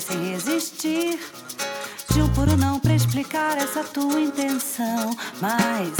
sem resistir. Juro não pra explicar essa tua intenção, mas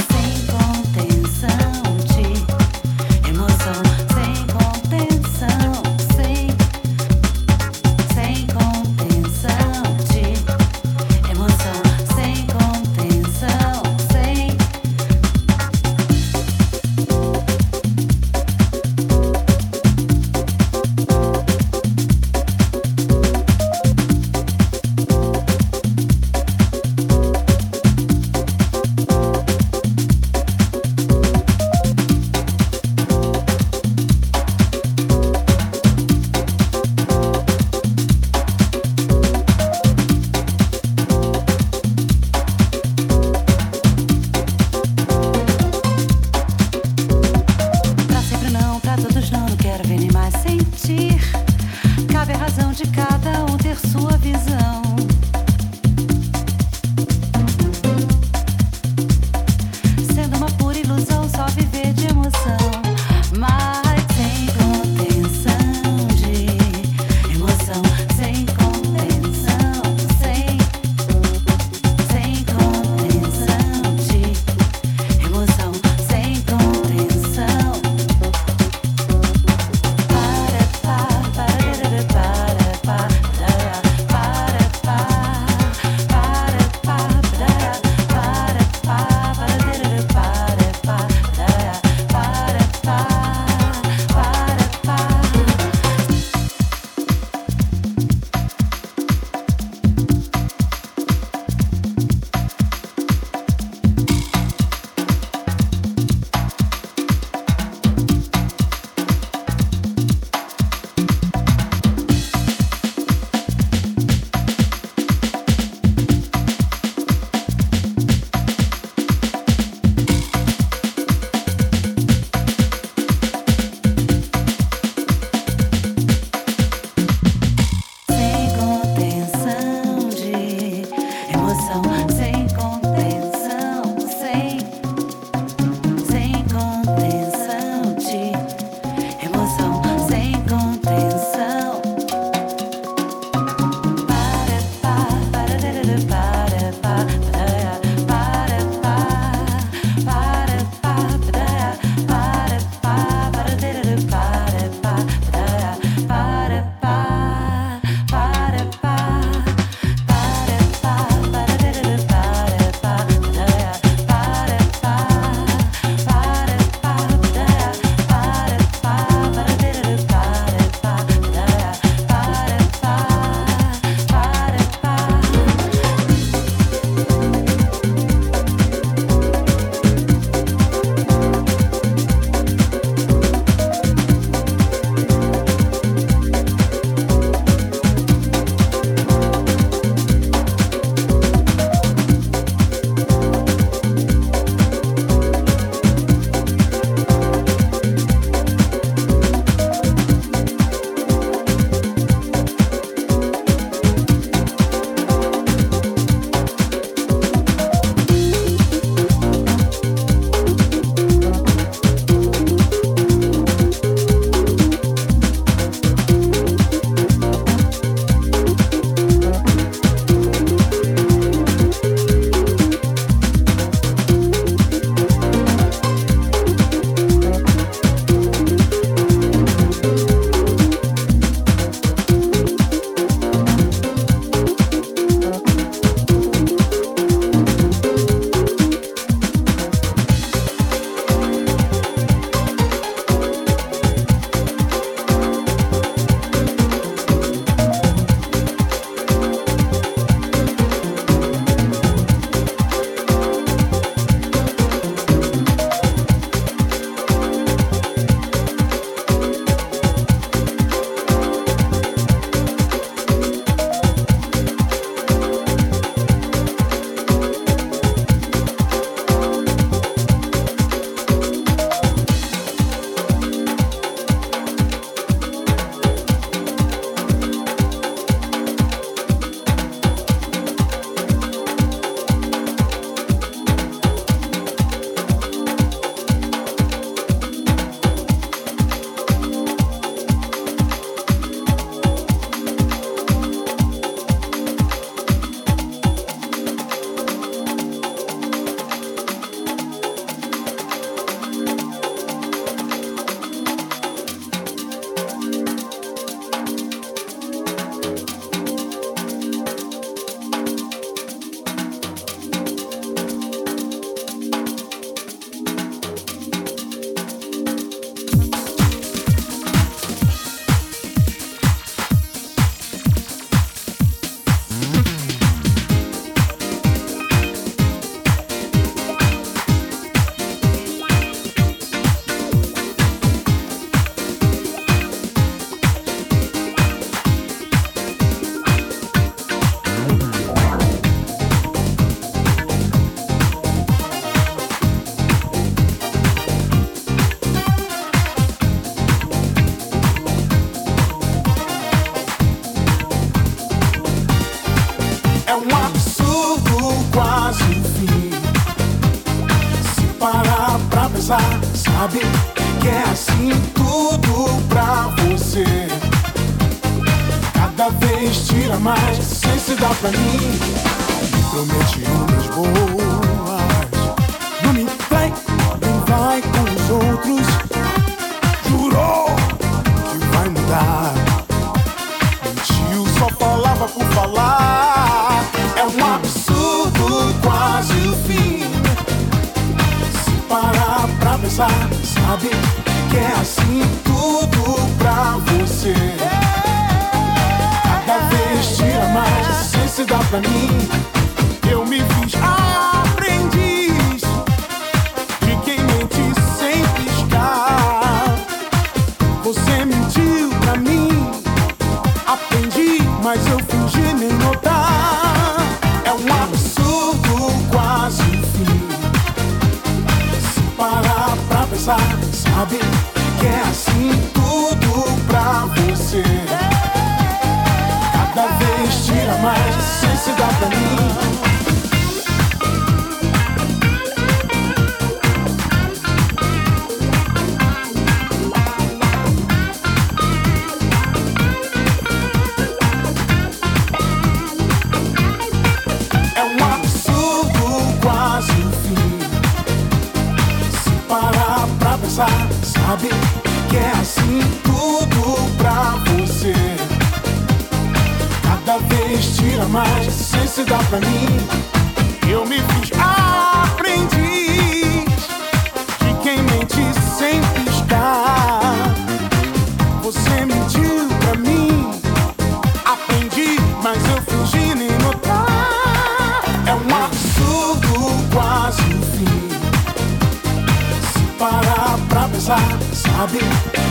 tira mais, sem se dar pra mim. Me promete umas boas, não me vai, nem vai com os outros. Jurou que vai mudar. Mentiu, só falava por falar. É um absurdo, quase o fim. Se parar pra pensar, sabe que é assim tudo pra você. Pra mim. Eu me fiz aprendiz de quem mente sem piscar. Você mentiu pra mim, aprendi, mas eu fingi nem notar. É um absurdo, quase fim. Se parar pra pensar, sabe que é assim tudo pra você. Cada vez tira mais, mais, sem se dar pra mim. Eu me fiz aprendiz de quem mente sem piscar. Você mentiu pra mim. Aprendi, mas eu fingi nem notar. É um absurdo, quase o fim. Se parar pra pensar, sabe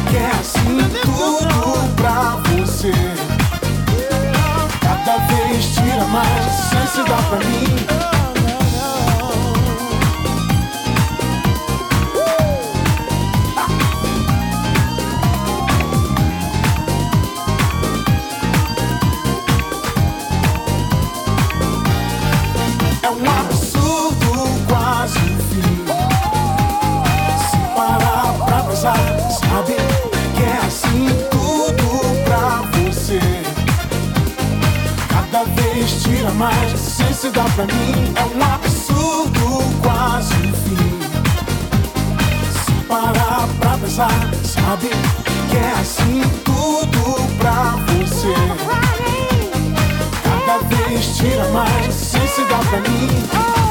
que é assim tudo pra você. Cada vez tira mais, se dar pra mim. Vez tira mais, sem se dar pra mim. É um absurdo, quase o fim. Se parar pra pensar, sabe que é assim tudo pra você. Cada vez tira mais, sem se dar pra mim.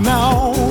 now.